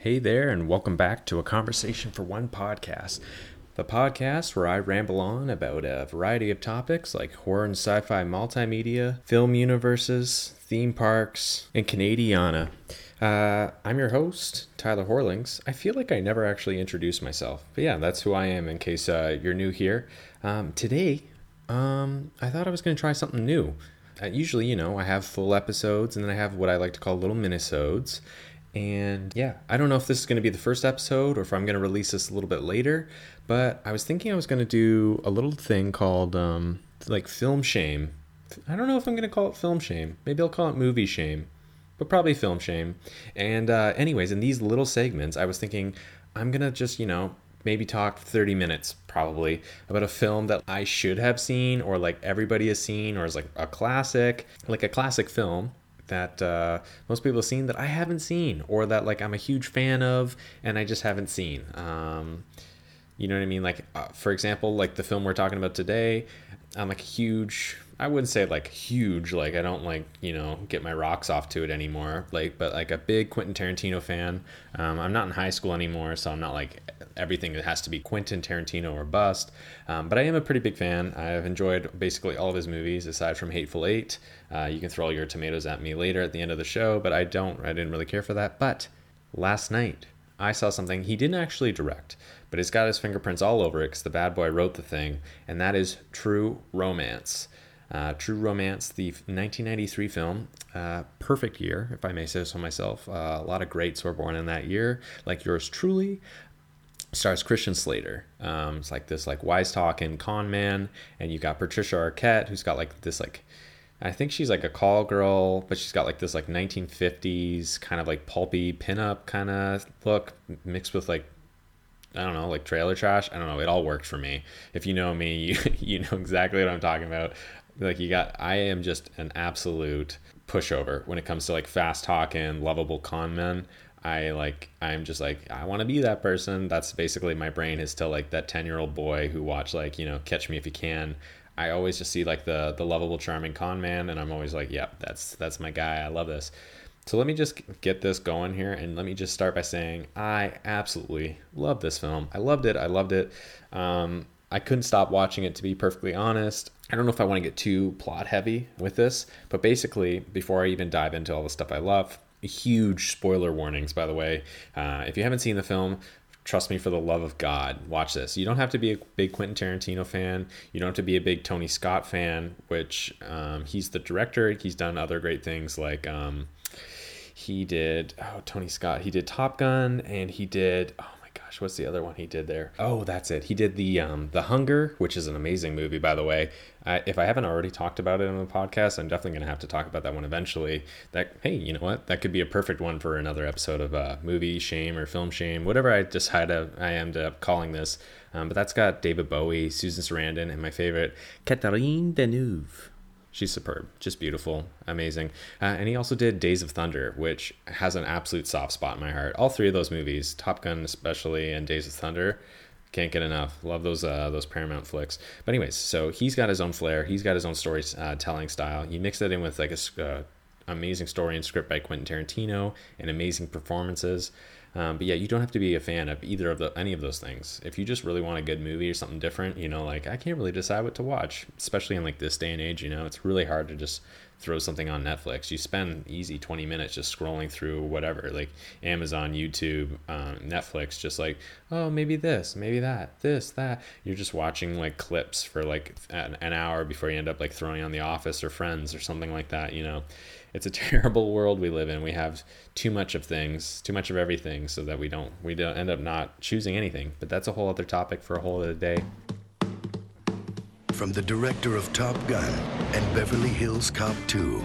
Hey there, and welcome back to a Conversation for One podcast. The podcast where I ramble on about a variety of topics like horror and sci fi multimedia, film universes, theme parks, and Canadiana. Uh, I'm your host, Tyler Horlings. I feel like I never actually introduced myself, but yeah, that's who I am in case uh, you're new here. Um, today, um, I thought I was going to try something new. Uh, usually, you know, I have full episodes and then I have what I like to call little minisodes. And yeah, I don't know if this is going to be the first episode or if I'm going to release this a little bit later, but I was thinking I was going to do a little thing called um, like film shame. I don't know if I'm going to call it film shame. Maybe I'll call it movie shame, but probably film shame. And, uh, anyways, in these little segments, I was thinking I'm going to just, you know, maybe talk 30 minutes probably about a film that I should have seen or like everybody has seen or is like a classic, like a classic film that uh, most people have seen that I haven't seen, or that like I'm a huge fan of and I just haven't seen. Um, you know what I mean? Like, uh, for example, like the film we're talking about today, I'm like a huge. I wouldn't say like huge, like I don't like you know get my rocks off to it anymore. Like, but like a big Quentin Tarantino fan. Um, I'm not in high school anymore, so I'm not like everything that has to be Quentin Tarantino or bust. Um, but I am a pretty big fan. I've enjoyed basically all of his movies aside from Hateful Eight. Uh, you can throw all your tomatoes at me later at the end of the show, but I don't. I didn't really care for that. But last night I saw something he didn't actually direct, but it's got his fingerprints all over it because the bad boy wrote the thing, and that is True Romance. Uh, True Romance, the 1993 film, uh, perfect year, if I may say so myself. Uh, a lot of greats were born in that year, like yours truly. Stars Christian Slater. Um, it's like this like wise talk and con man, and you got Patricia Arquette, who's got like this like I think she's like a call girl, but she's got like this like 1950s kind of like pulpy pinup kind of look mixed with like I don't know, like trailer trash. I don't know. It all worked for me. If you know me, you you know exactly what I'm talking about. Like you got, I am just an absolute pushover when it comes to like fast talking, lovable con men. I like, I'm just like, I want to be that person. That's basically my brain is still like that 10 year old boy who watched like, you know, Catch Me If You Can. I always just see like the the lovable, charming con man, and I'm always like, yep, yeah, that's that's my guy. I love this. So let me just get this going here, and let me just start by saying I absolutely love this film. I loved it. I loved it. Um, I couldn't stop watching it to be perfectly honest. I don't know if I want to get too plot heavy with this, but basically, before I even dive into all the stuff I love, huge spoiler warnings, by the way. Uh, if you haven't seen the film, trust me for the love of God, watch this. You don't have to be a big Quentin Tarantino fan. You don't have to be a big Tony Scott fan, which um, he's the director. He's done other great things like um, he did, oh, Tony Scott, he did Top Gun and he did, oh gosh, what's the other one he did there? Oh, that's it. He did the um, the Hunger, which is an amazing movie, by the way. I, if I haven't already talked about it on the podcast, I'm definitely going to have to talk about that one eventually. That hey, you know what? That could be a perfect one for another episode of uh, movie shame or film shame, whatever I decide I ended up calling this. Um, but that's got David Bowie, Susan Sarandon, and my favorite Catherine Deneuve. She's superb, just beautiful, amazing. Uh, and he also did Days of Thunder, which has an absolute soft spot in my heart. All three of those movies, Top Gun especially, and Days of Thunder, can't get enough. Love those uh, those Paramount flicks. But anyways, so he's got his own flair. He's got his own storytelling uh, style. You mix that in with like a uh, amazing story and script by Quentin Tarantino and amazing performances. Um, but yeah, you don't have to be a fan of either of the any of those things. If you just really want a good movie or something different, you know, like I can't really decide what to watch, especially in like this day and age. You know, it's really hard to just throw something on Netflix. You spend easy 20 minutes just scrolling through whatever, like Amazon, YouTube, um, Netflix, just like, oh, maybe this, maybe that, this, that. You're just watching like clips for like an, an hour before you end up like throwing on The Office or Friends or something like that, you know. It's a terrible world we live in. We have too much of things, too much of everything, so that we don't we don't end up not choosing anything. But that's a whole other topic for a whole other day from the director of Top Gun and Beverly Hills Cop 2.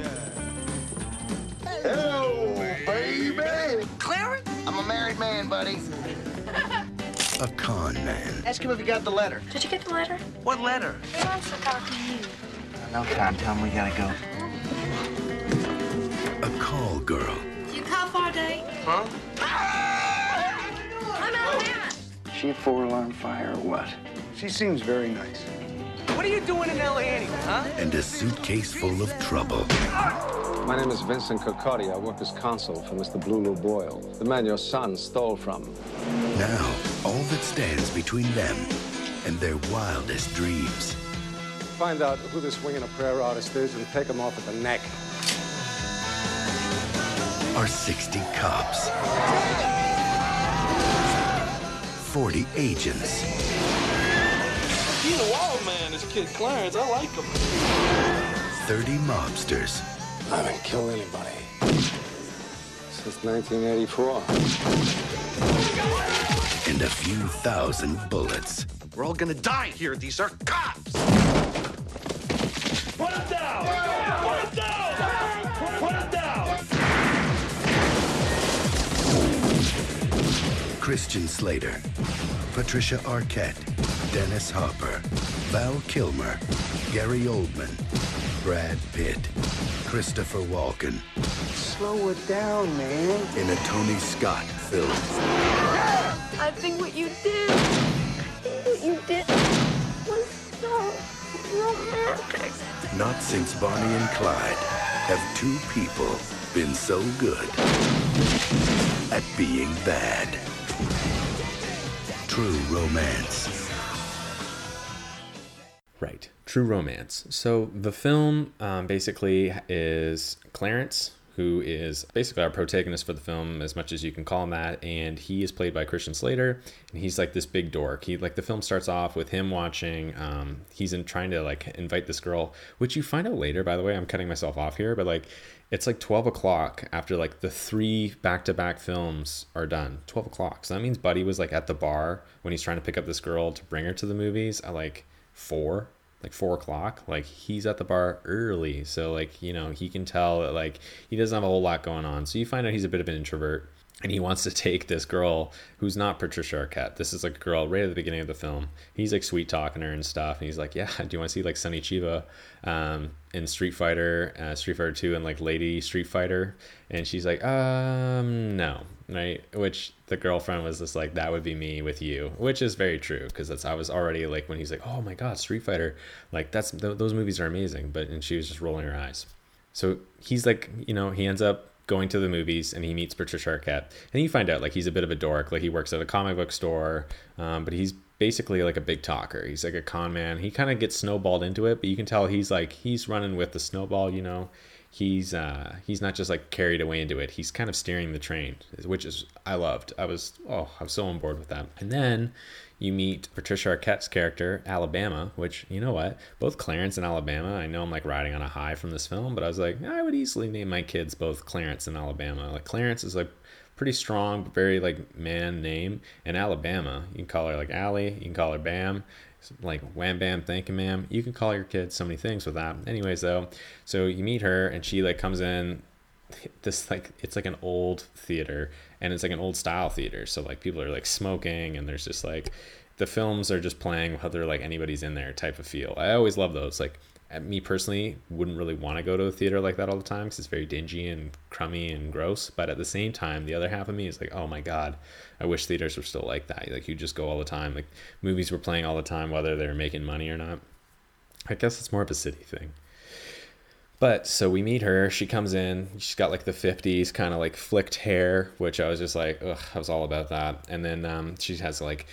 Hello, baby. Clarence? I'm a married man, buddy. a con man. Ask him if he got the letter. Did you get the letter? What letter? He wants to talk to you. No time. Tell him we gotta go. A call girl. You call for a date? Huh? I'm out there. She a four-alarm fire or what? She seems very nice. What are you doing in L.A. anyway, huh? And a suitcase full of trouble. My name is Vincent Coccotti. I work as consul for Mr. Blue Lou Boyle, the man your son stole from. Now, all that stands between them and their wildest dreams Find out who this wing and a prayer artist is and take him off at the neck. are 60 cops, 40 agents, He's a wild man, this kid Clarence. I like him. 30 mobsters, I haven't killed anybody since 1984. and a few thousand bullets. We're all gonna die here. These are cops. Put him down! Put him down! Put him down! Christian Slater, Patricia Arquette, Dennis Hopper, Val Kilmer, Gary Oldman, Brad Pitt, Christopher Walken Slow it down, man. in a Tony Scott film. I think what you did, I think what you did was so romantic. Not since Bonnie and Clyde have two people been so good at being bad. True romance. Right. True romance. So the film um, basically is Clarence, who is basically our protagonist for the film, as much as you can call him that, and he is played by Christian Slater, and he's like this big dork. He like the film starts off with him watching. Um, he's in trying to like invite this girl, which you find out later. By the way, I'm cutting myself off here, but like it's like 12 o'clock after like the three back-to-back films are done 12 o'clock so that means buddy was like at the bar when he's trying to pick up this girl to bring her to the movies I like four like four o'clock like he's at the bar early. So like you know he can tell that like he doesn't have a whole lot going on. So you find out he's a bit of an introvert and he wants to take this girl who's not Patricia Arquette. This is like a girl right at the beginning of the film. He's like sweet talking her and stuff, and he's like, "Yeah, do you want to see like Sonny Chiba um, in Street Fighter, uh, Street Fighter Two, and like Lady Street Fighter?" And she's like, "Um, no." Right, which the girlfriend was just like, "That would be me with you," which is very true because that's I was already like when he's like, "Oh my God, Street Fighter!" Like that's th- those movies are amazing, but and she was just rolling her eyes. So he's like, you know, he ends up going to the movies and he meets Patricia Arquette. And you find out like he's a bit of a dork. Like he works at a comic book store, um, but he's basically like a big talker. He's like a con man. He kind of gets snowballed into it, but you can tell he's like he's running with the snowball. You know, he's uh, he's not just like carried away into it. He's kind of steering the train, which is I loved. I was oh I was so on board with that. And then you meet Patricia Arquette's character, Alabama, which, you know what? Both Clarence and Alabama, I know I'm like riding on a high from this film, but I was like, I would easily name my kids both Clarence and Alabama. Like, Clarence is like pretty strong, very like man name. And Alabama, you can call her like Allie, you can call her Bam, like Wham Bam, thank you, ma'am. You can call your kids so many things with that. Anyways, though, so you meet her and she like comes in this like it's like an old theater and it's like an old style theater so like people are like smoking and there's just like the films are just playing whether like anybody's in there type of feel i always love those like me personally wouldn't really want to go to a theater like that all the time because it's very dingy and crummy and gross but at the same time the other half of me is like oh my god i wish theaters were still like that like you just go all the time like movies were playing all the time whether they're making money or not i guess it's more of a city thing but so we meet her. She comes in. She's got like the 50s kind of like flicked hair, which I was just like, ugh, I was all about that. And then um, she has like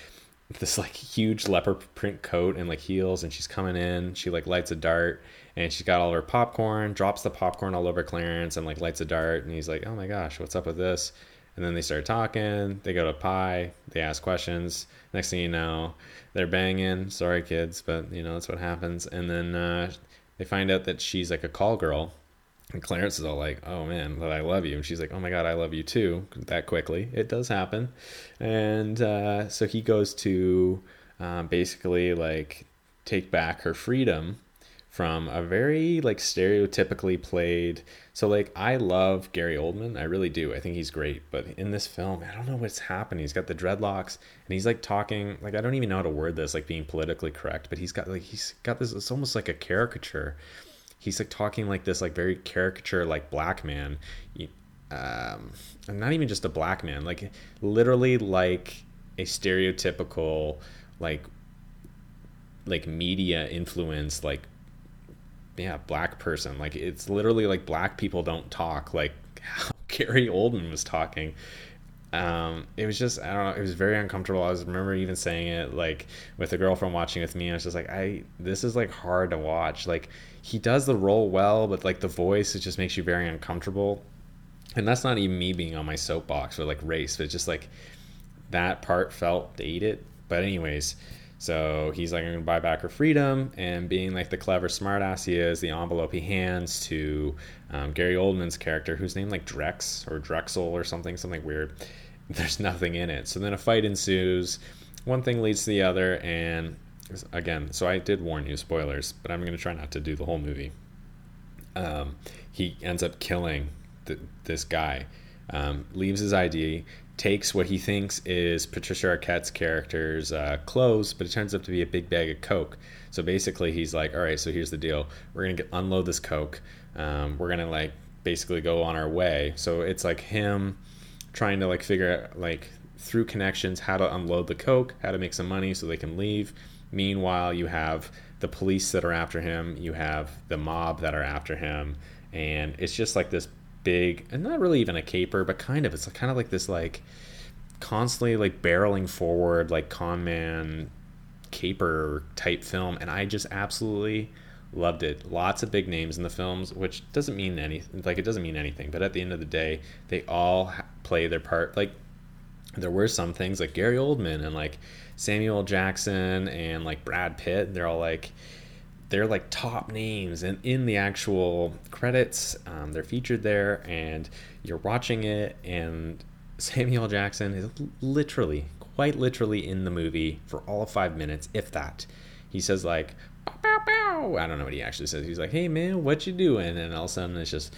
this like huge leopard print coat and like heels. And she's coming in. She like lights a dart and she's got all her popcorn, drops the popcorn all over Clarence and like lights a dart. And he's like, oh my gosh, what's up with this? And then they start talking. They go to pie. They ask questions. Next thing you know, they're banging. Sorry, kids, but you know, that's what happens. And then, uh, they find out that she's like a call girl and clarence is all like oh man but i love you. And she's like oh my god i love you too that quickly. It does happen. And uh, so he goes to uh, basically like take back her freedom from a very like stereotypically played so like i love gary oldman. I really do. I think he's great. But in this film i don't know what's happening. He's got the dreadlocks and he's like talking like i don't even know how to word this like being politically correct but he's got like he's got this it's almost like a caricature he's like talking like this like very caricature like black man. Um not even just a black man like literally like a stereotypical like like media influence like yeah black person. Like it's literally like black people don't talk. Like how Gary Oldman was talking um it was just i don't know it was very uncomfortable. I was remember even saying it like with a girlfriend watching with me i was just like i this is like hard to watch. Like he does the role well but like the voice it just makes you very uncomfortable. And that's not even me being on my soapbox or like race but just like that part felt dated. But anyways so he's like, I'm gonna buy back her freedom, and being like the clever smartass he is, the envelope he hands to um, Gary Oldman's character, who's named like Drex or Drexel or something, something weird. There's nothing in it. So then a fight ensues. One thing leads to the other, and again, so I did warn you, spoilers, but I'm gonna try not to do the whole movie. Um, he ends up killing th- this guy, um, leaves his ID, takes what he thinks is Patricia Arquette's character's uh, clothes, but it turns out to be a big bag of coke. So basically, he's like, "All right, so here's the deal: we're gonna get, unload this coke. Um, we're gonna like basically go on our way." So it's like him trying to like figure out like through connections how to unload the coke, how to make some money so they can leave. Meanwhile, you have the police that are after him, you have the mob that are after him, and it's just like this big and not really even a caper but kind of it's kind of like this like constantly like barreling forward like con man caper type film and i just absolutely loved it. Lots of big names in the films which doesn't mean anything like it doesn't mean anything but at the end of the day they all play their part. Like there were some things like gary oldman and like samuel jackson and like brad pitt they're all like they're like top names and in the actual credits um, they're featured there and you're watching it and samuel jackson is literally quite literally in the movie for all of five minutes if that. He says like bow, bow. i don't know what he actually says. He's like hey man what you doing? And all of a sudden it's just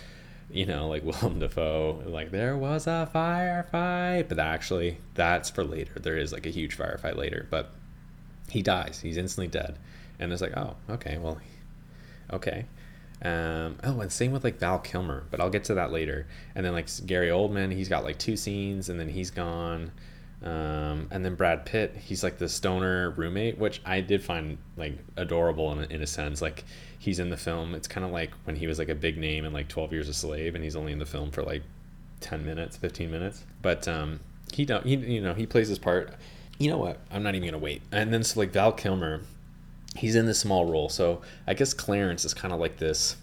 you know like willem dafoe like there was a firefight. But actually that's for later. There is like a huge firefight later. But he dies. He's instantly dead and it's like oh okay well okay. Um, oh and same with like val kilmer but i'll get to that later. And then like gary oldman he's got like two scenes and then he's gone. Um, and then brad pitt he's like the stoner roommate which i did find like adorable in, in a sense. Like he's in the film. It's kind of like when he was like a big name in like 12 years a slave and he's only in the film for like 10 minutes 15 minutes. But um, he don't he you know he plays his part. You know what? I'm not even gonna wait. And then so like val kilmer he's in this small role. So I guess Clarence is kind of like this.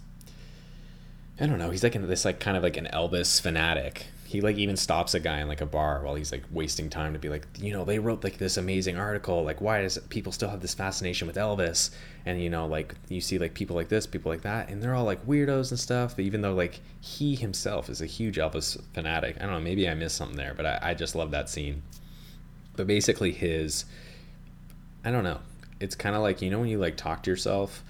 I don't know. He's like in this like kind of like an Elvis fanatic. He like even stops a guy in like a bar while he's like wasting time to be like, you know, they wrote like this amazing article. Like, why does people still have this fascination with Elvis? And you know, like you see like people like this, people like that, and they're all like weirdos and stuff. Even though like he himself is a huge Elvis fanatic, I don't know. Maybe I missed something there, but I, I just love that scene. But basically, his I don't know it's kind of like you know when you like talk to yourself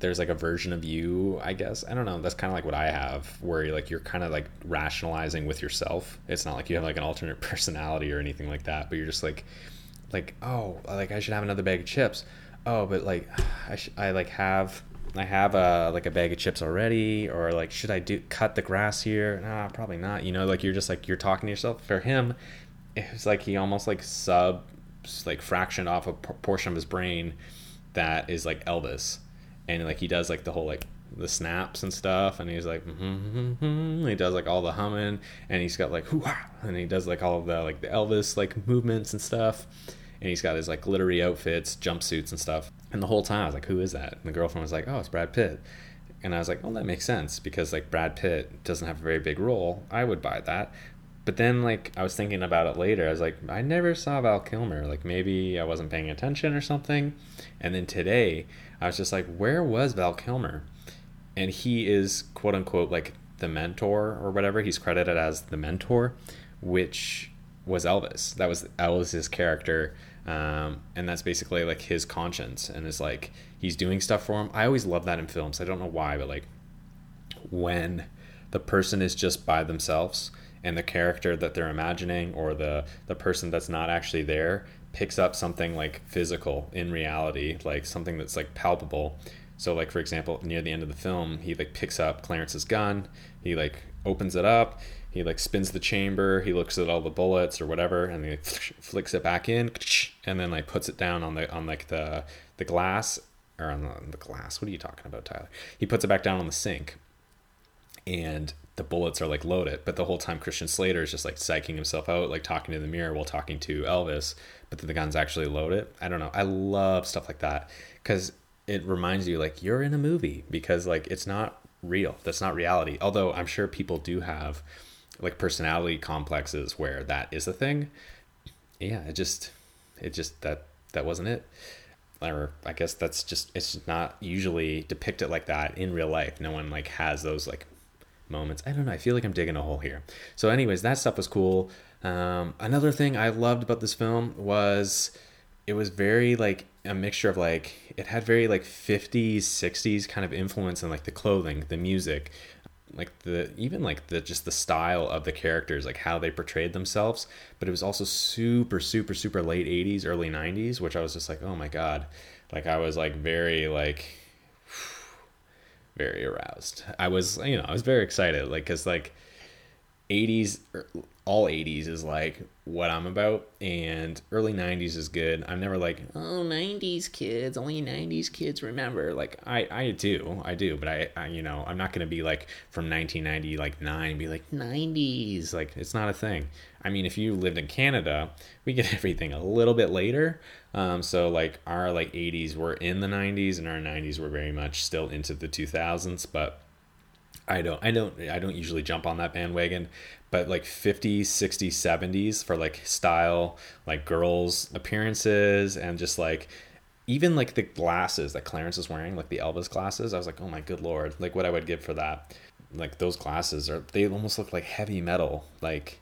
there's like a version of you i guess? I don't know. That's kind of like what i have where you're like you're kind of like rationalizing with yourself. It's not like you have like an alternate personality or anything like that but you're just like like oh like i should have another bag of chips. Oh but like i sh- i like have i have a like a bag of chips already or like should i do cut the grass here? Nah probably not. You know like you're just like you're talking to yourself. For him it's like he almost like sub like fractioned off a portion of his brain that is like Elvis, and like he does like the whole like the snaps and stuff, and he's like, mm-hmm, mm-hmm. he does like all the humming, and he's got like hoo and he does like all of the like the Elvis like movements and stuff, and he's got his like glittery outfits, jumpsuits and stuff, and the whole time I was like, who is that? And the girlfriend was like, oh, it's Brad Pitt. And I was like, well, that makes sense because like Brad Pitt doesn't have a very big role. I would buy that. But then, like, I was thinking about it later. I was like, I never saw Val Kilmer. Like, maybe I wasn't paying attention or something. And then today, I was just like, where was Val Kilmer? And he is, quote unquote, like the mentor or whatever. He's credited as the mentor, which was Elvis. That was Elvis's character. Um, and that's basically like his conscience. And it's like, he's doing stuff for him. I always love that in films. I don't know why, but like, when the person is just by themselves and the character that they're imagining or the the person that's not actually there picks up something like physical in reality like something that's like palpable. So like for example near the end of the film he like picks up clarence's gun. He like opens it up. He like spins the chamber. He looks at all the bullets or whatever and he like, flicks it back in and then like puts it down on the on like the the glass or on the, on the glass. What are you talking about, Tyler? He puts it back down on the sink, and the bullets are like loaded. But the whole time, Christian Slater is just like psyching himself out, like talking to the mirror while talking to Elvis. But then the gun's actually loaded. It i don't know. I love stuff like that because it reminds you like you're in a movie because like it's not real. That's not reality. Although I'm sure people do have like personality complexes where that is a thing. Yeah, it just it just that that wasn't it. Or I guess that's just it's not usually depicted like that in real life. No one like has those like moments. I don't know. I feel like I'm digging a hole here. So, anyways, that stuff was cool. Um, another thing I loved about this film was it was very like a mixture of like it had very like 50s 60s kind of influence in like the clothing the music like the even like the just the style of the characters like how they portrayed themselves but it was also super super super late 80s early 90s which i was just like oh my god like i was like very like very aroused i was you know i was very excited like because like 80s er, all 80s is like what I'm about and early 90s is good. I'm never like, oh 90s kids, only 90s kids remember. Like I I do. I do, but I, I you know, I'm not to be like from 1990 like 9 be like 90s. Like it's not a thing. I mean, if you lived in Canada, we get everything a little bit later. Um, so like our like 80s were in the 90s and our 90s were very much still into the 2000s, but I don't I don't I don't usually jump on that bandwagon but like 50s 60s 70s for like style like girls appearances and just like even like the glasses that clarence is wearing like the elvis glasses i was like oh my good lord like what i would give for that like those glasses are they almost look like heavy metal like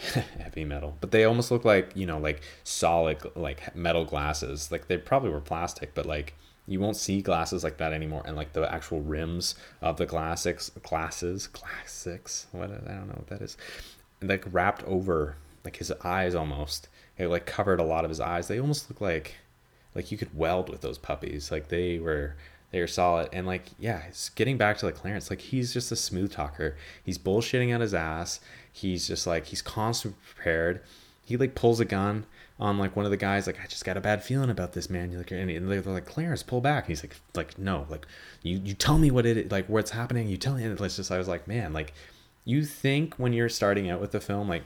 heavy metal. But they almost look like you know like solid like metal glasses. Like they probably were plastic but like you won't see glasses like that anymore. And like the actual rims of the classics glasses classics what i don't know what that is like wrapped over like his eyes almost. It like covered a lot of his eyes. They almost look like like you could weld with those puppies. Like they were they were solid. And like yeah it's getting back to the clarence like he's just a smooth talker. He's bullshitting out his ass he's just like he's constantly prepared he like pulls a gun on like one of the guys like I just got a bad feeling about this man. You're like and they're like Clarence, pull back. And he's like like no, like you you tell me what it like what's happening. You tell me. And it's just I was like man, like you think when you're starting out with the film like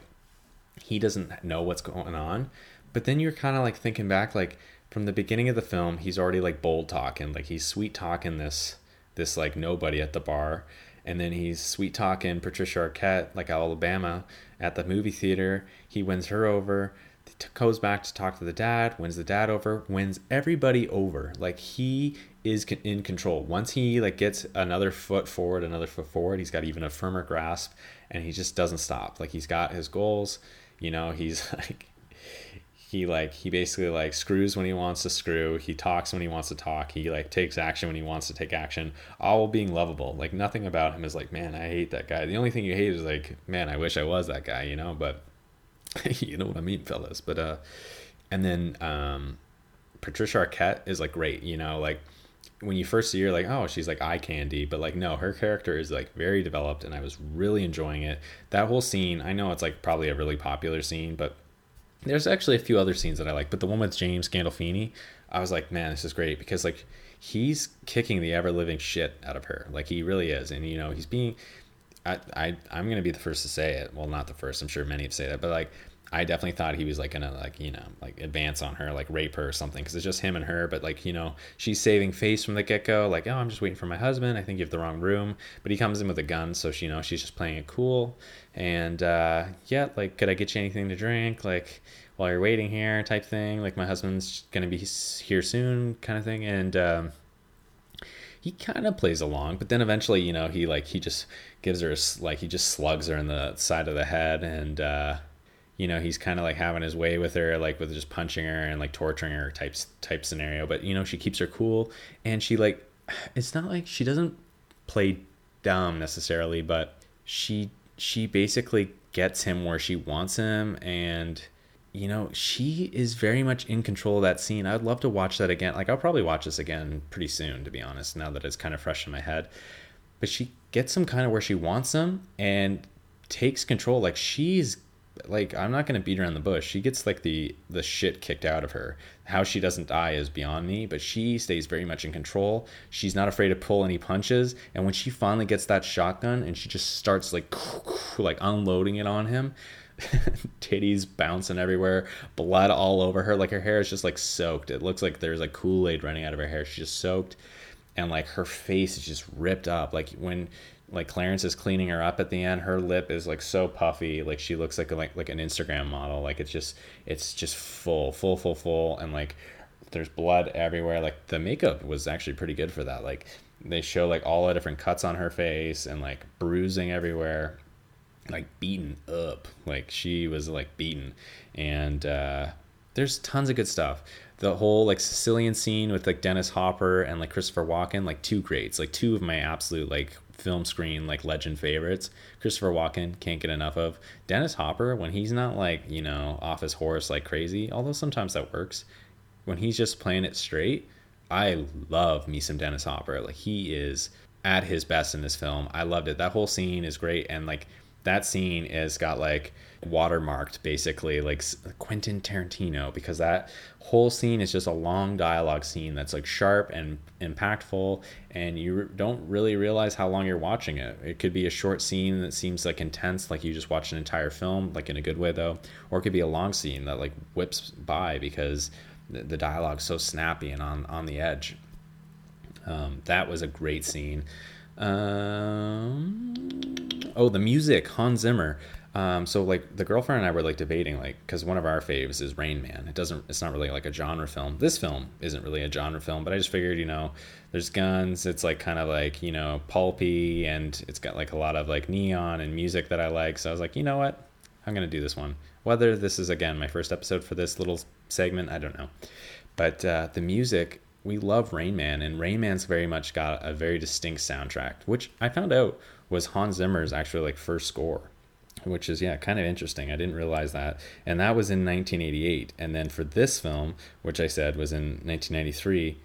he doesn't know what's going on, but then you're kind of like thinking back like from the beginning of the film he's already like bold talking like he's sweet talking this this like nobody at the bar and then he's sweet talking Patricia Arquette like Alabama at the movie theater. He wins her over goes back to talk to the dad, wins the dad over, wins everybody over. Like he is in control. Once he like gets another foot forward, another foot forward, he's got even a firmer grasp, and he just doesn't stop. Like he's got his goals. You know, he's like he like he basically like screws when he wants to screw. He talks when he wants to talk. He like takes action when he wants to take action. All being lovable. Like nothing about him is like, man, I hate that guy. The only thing you hate is like, man, I wish I was that guy. You know, but you know what I mean, fellas. But uh, and then um, Patricia Arquette is like great. You know, like when you first see her, like oh, she's like eye candy, but like no, her character is like very developed, and I was really enjoying it. That whole scene, I know it's like probably a really popular scene, but there's actually a few other scenes that I like. But the one with James Gandolfini, I was like, man, this is great because like he's kicking the ever living shit out of her. Like he really is, and you know he's being I, I I'm gonna be the first to say it. Well, not the first. I'm sure many have said that, but like I definitely thought he was like gonna like you know like advance on her, like rape her or something, because it's just him and her. But like you know she's saving face from the get go. Like oh I'm just waiting for my husband. I think you have the wrong room. But he comes in with a gun, so she you know she's just playing it cool. And uh, yeah, like could I get you anything to drink? Like while you're waiting here, type thing. Like my husband's gonna be here soon, kind of thing. And um, he kind of plays along, but then eventually, you know, he like he just gives her a, like he just slugs her in the side of the head, and uh, you know he's kind of like having his way with her, like with just punching her and like torturing her type type scenario. But you know she keeps her cool, and she like it's not like she doesn't play dumb necessarily, but she she basically gets him where she wants him, and you know, she is very much in control of that scene. I'd love to watch that again. Like, I'll probably watch this again pretty soon, to be honest, now that it's kind of fresh in my head. But she gets him kind of where she wants him and takes control. Like, she's like I'm not gonna beat around the bush. She gets like the the shit kicked out of her. How she doesn't die is beyond me, but she stays very much in control. She's not afraid to pull any punches, and when she finally gets that shotgun and she just starts like like unloading it on him, titties bouncing everywhere, blood all over her. Like her hair is just like soaked. It looks like there's like Kool Aid running out of her hair. She's just soaked, and like her face is just ripped up. Like when like Clarence is cleaning her up at the end, her lip is like so puffy. Like she looks like a, like like an Instagram model. Like it's just it's just full, full, full, full, and like there's blood everywhere. Like the makeup was actually pretty good for that. Like they show like all the different cuts on her face and like bruising everywhere like beaten up like she was like beaten and uh there's tons of good stuff the whole like sicilian scene with like dennis hopper and like christopher walken like two greats like two of my absolute like film screen like legend favorites christopher walken can't get enough of. Dennis hopper when he's not like you know off his horse like crazy although sometimes that works when he's just playing it straight i love me some dennis hopper. Like he is at his best in this film. I loved it. That whole scene is great. And like that scene is got like watermarked basically like Quentin Tarantino because that whole scene is just a long dialogue scene that's like sharp and impactful and you don't really realize how long you're watching it. It could be a short scene that seems like intense like you just watch an entire film like in a good way though or it could be a long scene that like whips by because the, the dialogue's so snappy and on on the edge. Um, that was a great scene. Um, oh, the music, Hans Zimmer. Um, so like the girlfriend and I were like debating like because one of our faves is Rain Man. It doesn't. It's not really like a genre film. This film isn't really a genre film, but I just figured you know there's guns. It's like kind of like you know pulpy and it's got like a lot of like neon and music that I like. So I was like, you know what, I'm gonna do this one. Whether this is again my first episode for this little segment, I don't know. But uh, the music we love Rain Man, and Rain Man's very much got a very distinct soundtrack, which I found out was Hans Zimmer's actually like first score, which is yeah kind of interesting. I didn't realize that, and that was in 1988. And then for this film, which I said was in 1993.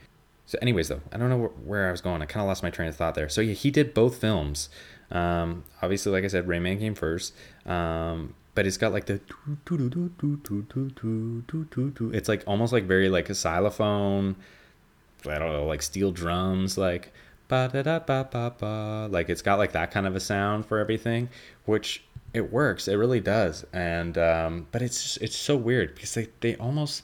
So, anyways, though, I don't know where I was going. I kind of lost my train of thought there. So yeah, he did both films. Um, obviously, like I said, Rain Man came first. Um, but it's got like the it's like almost like very like a xylophone I don't know, like steel drums, like ba da da ba ba ba. Like it's got like that kind of a sound for everything, which it works. It really does. And um, but it's it's so weird because they they almost.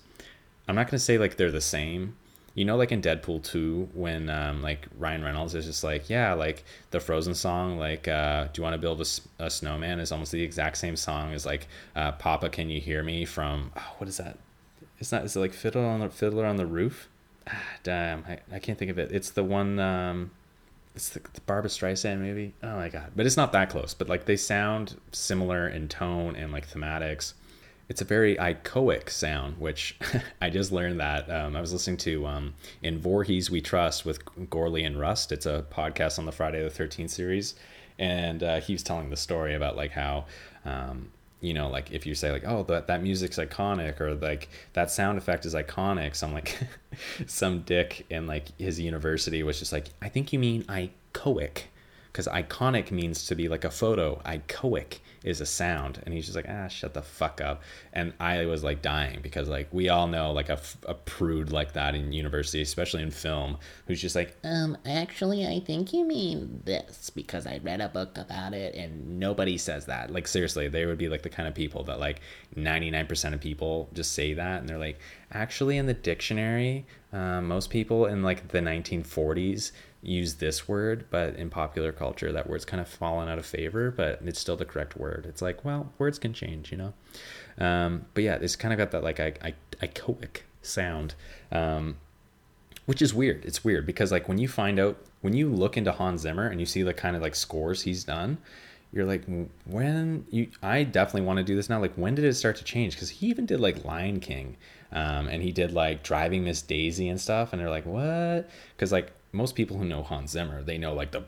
I'm not gonna say like they're the same. You know, like in Deadpool 2, when um, like Ryan Reynolds is just like, yeah, like the Frozen song, like, uh, do you want to build a, a, snowman? Is almost the exact same song as like, uh, Papa, can you hear me? From oh, what is that? It's not. Is it like Fiddler on the Fiddler on the Roof? Ah, damn, I, I can't think of it. It's the one. Um, it's the, the Barbra Streisand movie. Oh my god! But it's not that close. But like they sound similar in tone and like thematics. It's a very echoic sound, which I just learned that. Um, I was listening to um, in Voorhees We Trust with Gorley and Rust. It's a podcast on the Friday the Thirteenth series, and uh, he was telling the story about like how um, you know, like if you say like, oh, that that music's iconic or like that sound effect is iconic, some like some dick in like his university was just like, I think you mean icoic, because iconic means to be like a photo. Icoic is a sound. And he's just like ah shut the fuck up. And i was like dying because like we all know like a, a prude like that in university especially in film who's just like um actually i think you mean this because i read a book about it. And nobody says that. Like seriously they would be like the kind of people that like 99% of people just say that. And they're like actually in the dictionary uh, most people in like the 1940s use this word, but in popular culture, that word's kind of fallen out of favor, but it's still the correct word. It's like, well, words can change, you know? Um, but yeah, it's kind of got that like I, I, sound, um, which is weird. It's weird because like when you find out, when you look into Hans Zimmer and you see the kind of like scores he's done, you're like, when you, I definitely want to do this now. Like, when did it start to change? Because he even did like Lion King, um, and he did like Driving Miss Daisy and stuff, and they're like, what? Because like most people who know Hans Zimmer, they know like the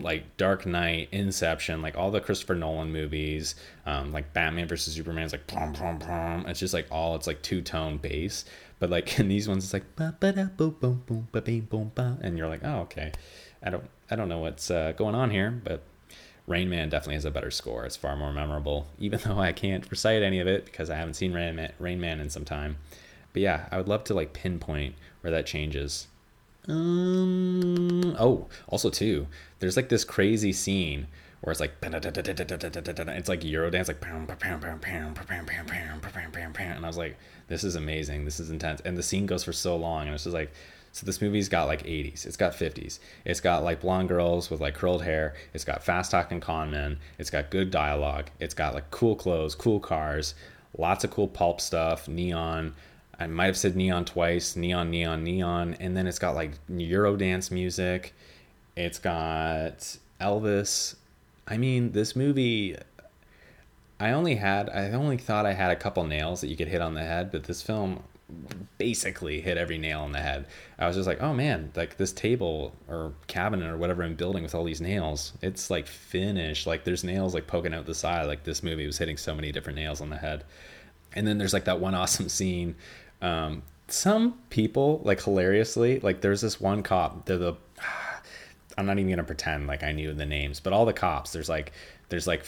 like Dark Knight, Inception, like all the Christopher Nolan movies, um, like Batman versus Superman is like It's just like all it's like two tone bass, but like in these ones it's like and you're like, oh okay, I don't I don't know what's uh, going on here, but Rain Man definitely has a better score. It's far more memorable, even though I can't recite any of it because I haven't seen Rain Man, Rain Man in some time. But yeah, I would love to like pinpoint where that changes. Um. Oh, also too, there's like this crazy scene where it's like it's like Eurodance, like and I was like, this is amazing, this is intense, and the scene goes for so long, and it's just like, so this movie's got like 80s, it's got 50s, it's got like blonde girls with like curled hair, it's got fast talking con men, it's got good dialogue, it's got like cool clothes, cool cars, lots of cool pulp stuff, neon. I might have said neon twice, neon, neon, neon, and then it's got like Eurodance music. It's got Elvis. I mean, this movie. I only had, I only thought I had a couple nails that you could hit on the head, but this film basically hit every nail on the head. I was just like, oh man, like this table or cabinet or whatever I'm building with all these nails, it's like finished. Like there's nails like poking out the side. Like this movie was hitting so many different nails on the head. And then there's like that one awesome scene um, some people like hilariously like there's this one cop they're the i'm not even gonna pretend like i knew the names but all the cops there's like there's like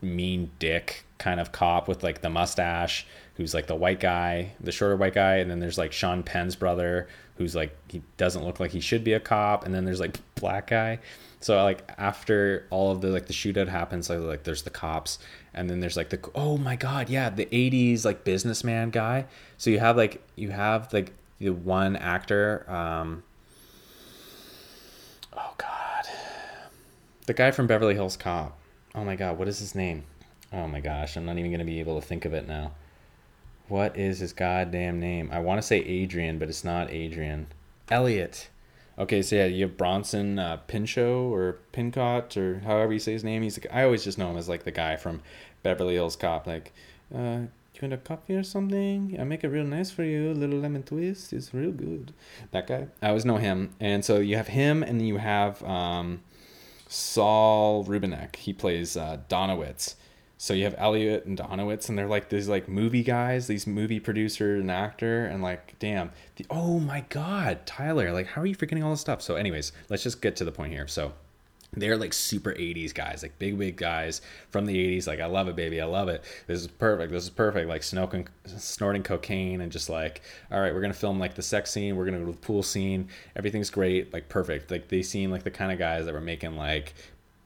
mean dick kind of cop with like the mustache who's like the white guy the shorter white guy and then there's like sean penn's brother who's like he doesn't look like he should be a cop and then there's like black guy. So like after all of the like the shootout happens like, there's the cops and then there's like the oh my god yeah the 80s like businessman guy. So you have like you have like the one actor um oh god the guy from beverly hills cop oh my god what is his name oh my gosh i'm not even gonna be able to think of it now what is his goddamn name i want to say adrian but it's not adrian elliot Okay, so yeah, you have Bronson uh, Pinchot or Pincott or however you say his name. He's like, I always just know him as like the guy from Beverly Hills Cop. Like, uh, you want a coffee or something? I make it real nice for you. Little lemon twist is real good. That guy. I always know him. And so you have him, and you have um, Saul Rubinek. He plays uh, Donowitz. So you have Elliot and Donowitz, and they're like these like movie guys, these movie producer and actor, and like, damn, the, oh my god, Tyler, like, how are you forgetting all this stuff? So, anyways, let's just get to the point here. So, they're like super 80s guys, like big, big guys from the 80s. Like, I love it, baby. I love it. This is perfect. This is perfect. Like, snorting, snorting cocaine and just like, all right, we're to film like the sex scene. We're to go to the pool scene. Everything's great. Like, perfect. Like, they seem like the kind of guys that were making like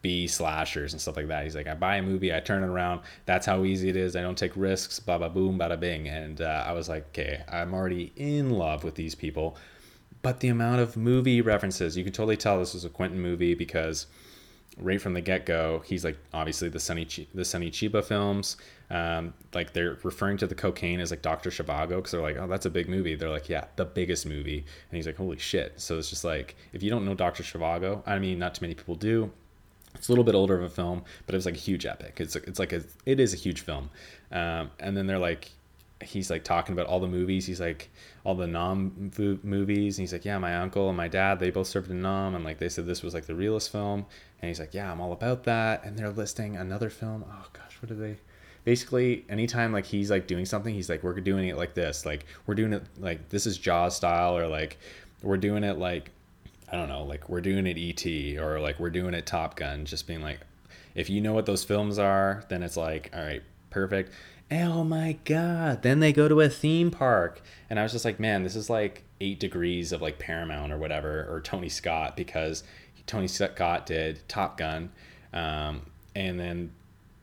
B slashers and stuff like that. He's like, I buy a movie, I turn it around. That's how easy it is. I don't take risks. Blah blah boom, bada bing. And uh, I was like, okay, I'm already in love with these people. But the amount of movie references, you can totally tell this was a Quentin movie because right from the get go, he's like obviously the Sonny Ch- the Sonny Chiba films. Um, like they're referring to the cocaine as like Doctor Zhivago because they're like, oh, that's a big movie. They're like, yeah, the biggest movie. And he's like, holy shit. So it's just like, if you don't know Doctor Zhivago, I mean, not too many people do it's a little bit older of a film, but it was like a huge epic. It's it's like a it is a huge film. Um, and then they're like, he's like talking about all the movies. He's like all the Nam movies, and he's like, yeah, my uncle and my dad they both served in Nam, and like they said this was like the realest film. And he's like, yeah, I'm all about that. And they're listing another film. Oh gosh, what are they? Basically, anytime like he's like doing something, he's like, we're doing it like this. Like we're doing it like this is Jaws style, or like we're doing it like I don't know, like we're doing it ET or like we're doing it Top Gun, just being like, if you know what those films are, then it's like, all right, perfect. Oh my god! Then they go to a theme park, and I was just like, man, this is like eight degrees of like Paramount or whatever or Tony Scott because Tony Scott did Top Gun, um, and then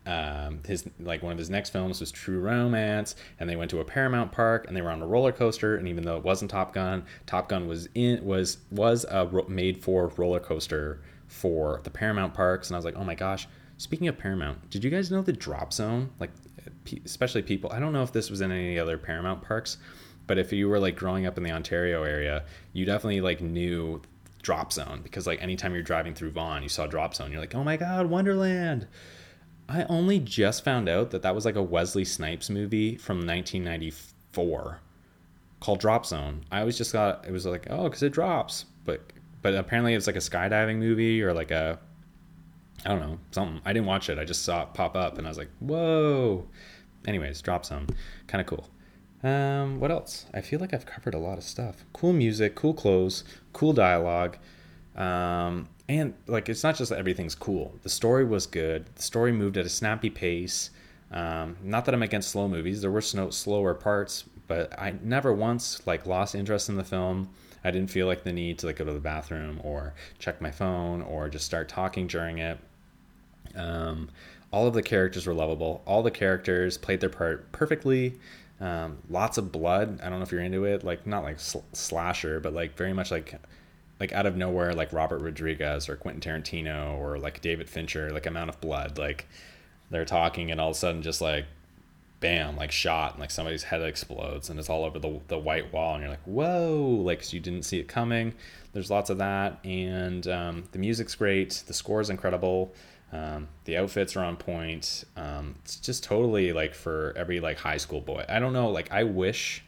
um, his like one of his next films was True Romance, and they went to a Paramount park and they were on a roller coaster. And even though it wasn't Top Gun, Top Gun was in was was a ro- made for roller coaster for the Paramount parks. And I was like, oh my gosh. Speaking of Paramount, did you guys know the Drop Zone? Like, especially people. I don't know if this was in any other Paramount parks, but if you were like growing up in the Ontario area, you definitely like knew Drop Zone because like anytime you're driving through Vaughan, you saw Drop Zone. You're like, oh my god, Wonderland. I only just found out that that was like a Wesley Snipes movie from 1994 called Drop Zone. I always just thought it was like, oh, because it drops, but but apparently it's like a skydiving movie or like a I don't know something. I didn't watch it. I just saw it pop up and I was like, whoa. Anyways, Drop Zone. kind of cool. Um, what else? I feel like I've covered a lot of stuff. Cool music, cool clothes, cool dialogue. Um, and like it's not just that everything's cool. The story was good. The story moved at a snappy pace. Um, not that I'm against slow movies. There were snow, slower parts, but I never once like lost interest in the film. I didn't feel like the need to like go to the bathroom or check my phone or just start talking during it. Um, all of the characters were lovable. All the characters played their part perfectly. Um, lots of blood. I don't know if you're into it. Like not like sl- slasher, but like very much like like out of nowhere, like Robert Rodriguez or Quentin Tarantino or like David Fincher. Like amount of blood. Like they're talking and all of a sudden just like bam, like shot, and like somebody's head explodes, and it's all over the the white wall, and you're like, whoa, like you didn't see it coming. There's lots of that, and um, the music's great, the score is incredible, um, the outfits are on point. Um, it's just totally like for every like high school boy. I don't know, like I wish,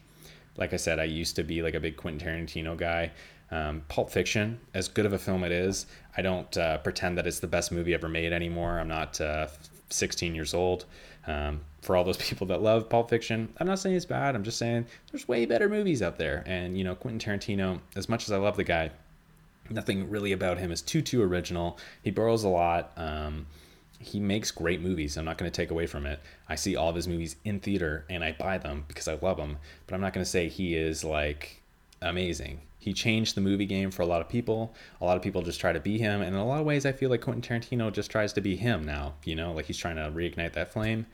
like I said, I used to be like a big Quentin Tarantino guy. Um, Pulp Fiction, as good of a film it is, I don't uh, pretend that it's the best movie ever made anymore. I'm not uh, 16 years old. Um, for all those people that love Pulp Fiction, I'm not saying it's bad. I'm just saying there's way better movies out there. And, you know, Quentin Tarantino, as much as I love the guy, nothing really about him is too, too original. He borrows a lot. Um, he makes great movies. I'm not going to take away from it. I see all of his movies in theater and I buy them because I love them. But I'm not going to say he is like amazing. He changed the movie game for a lot of people. A lot of people just try to be him. And in a lot of ways, I feel like Quentin Tarantino just tries to be him now. You know, like he's trying to reignite that flame.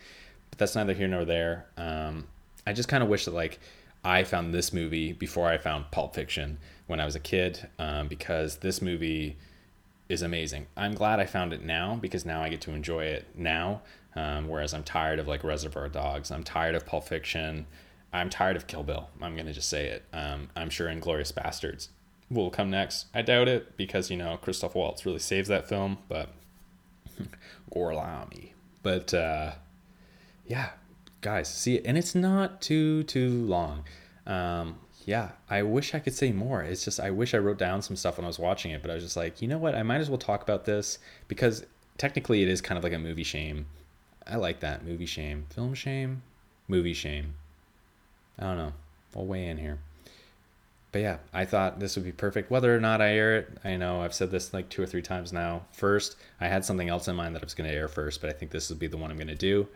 But that's neither here nor there. Um, I just kind of wish that, like, I found this movie before I found Pulp Fiction when I was a kid um, because this movie is amazing. I'm glad I found it now because now I get to enjoy it now. Um, whereas I'm tired of like Reservoir Dogs. I'm tired of Pulp Fiction. I'm tired of Kill Bill. I'm gonna just say it. Um, I'm sure Inglourious Basterds will come next. I doubt it because you know Christoph Waltz really saves that film, but Gorlami. But uh, yeah, guys, see it, and it's not too too long. Um, yeah, I wish I could say more. It's just I wish I wrote down some stuff when I was watching it, but I was just like, you know what? I might as well talk about this because technically it is kind of like a movie shame. I like that movie shame, film shame, movie shame. I don't know. I'll weigh in here. But yeah, I thought this would be perfect. Whether or not I air it, I know I've said this like two or three times now. First, I had something else in mind that I was going to air first, but I think this would be the one I'm going to do.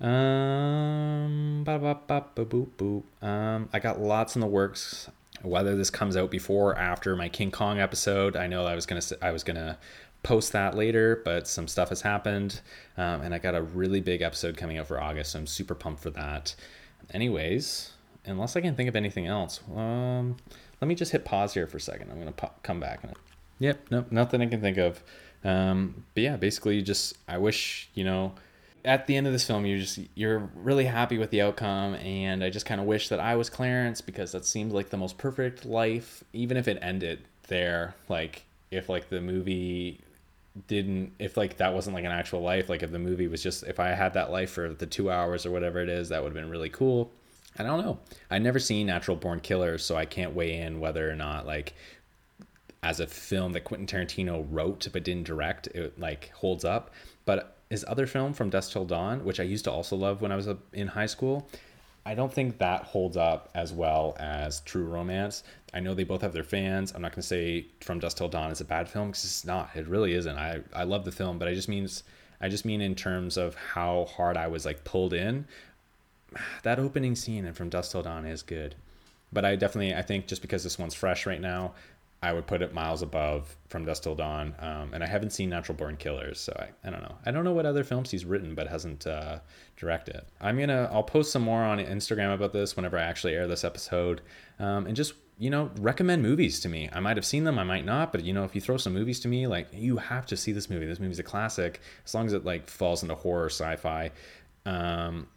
Um, ba ba boop boop. Um, I got lots in the works. Whether this comes out before or after my King Kong episode, I know I was gonna I was gonna post that later, but some stuff has happened, um, and I got a really big episode coming out for August. So I'm super pumped for that. Anyways, unless I can think of anything else, um, let me just hit pause here for a second. I'm gonna po- come back. And, yep, nope, nothing I can think of. Um, but yeah, basically, just I wish you know at the end of this film you're just you're really happy with the outcome and i just kind of wish that i was clarence because that seemed like the most perfect life even if it ended there like if like the movie didn't if like that wasn't like an actual life like if the movie was just if i had that life for the two hours or whatever it is that would have been really cool. I don't know. I never seen natural born killers so i can't weigh in whether or not like as a film that quentin tarantino wrote but didn't direct it like holds up. But his other film from Dusk Till Dawn, which I used to also love when I was in high school, I don't think that holds up as well as True Romance. I know they both have their fans. I'm not going to say From Dusk Till Dawn is a bad film because it's not. It really isn't. I I love the film, but I just means I just mean in terms of how hard I was like pulled in. That opening scene in From Dusk Till Dawn is good, but I definitely I think just because this one's fresh right now, I would put it miles above From Dusk Till Dawn. Um, and I haven't seen Natural Born Killers, so I, I don't know. I don't know what other films he's written but hasn't uh, directed. I'm gonna I'll post some more on Instagram about this whenever I actually air this episode, um, and just you know recommend movies to me. I might have seen them, I might not, but you know if you throw some movies to me, like you have to see this movie. This movie's a classic as long as it like falls into horror, sci-fi. Um,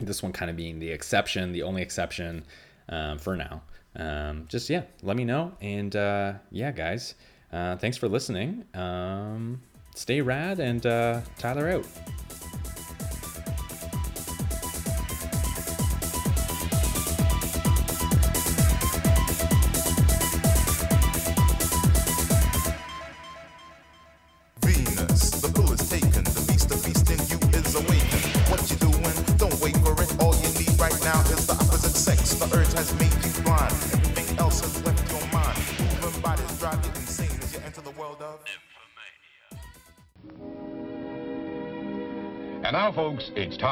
this one kind of being the exception, the only exception um, for now um, just yeah, let me know. And uh, yeah, guys, uh, thanks for listening. Um, stay rad and uh, Tyler out.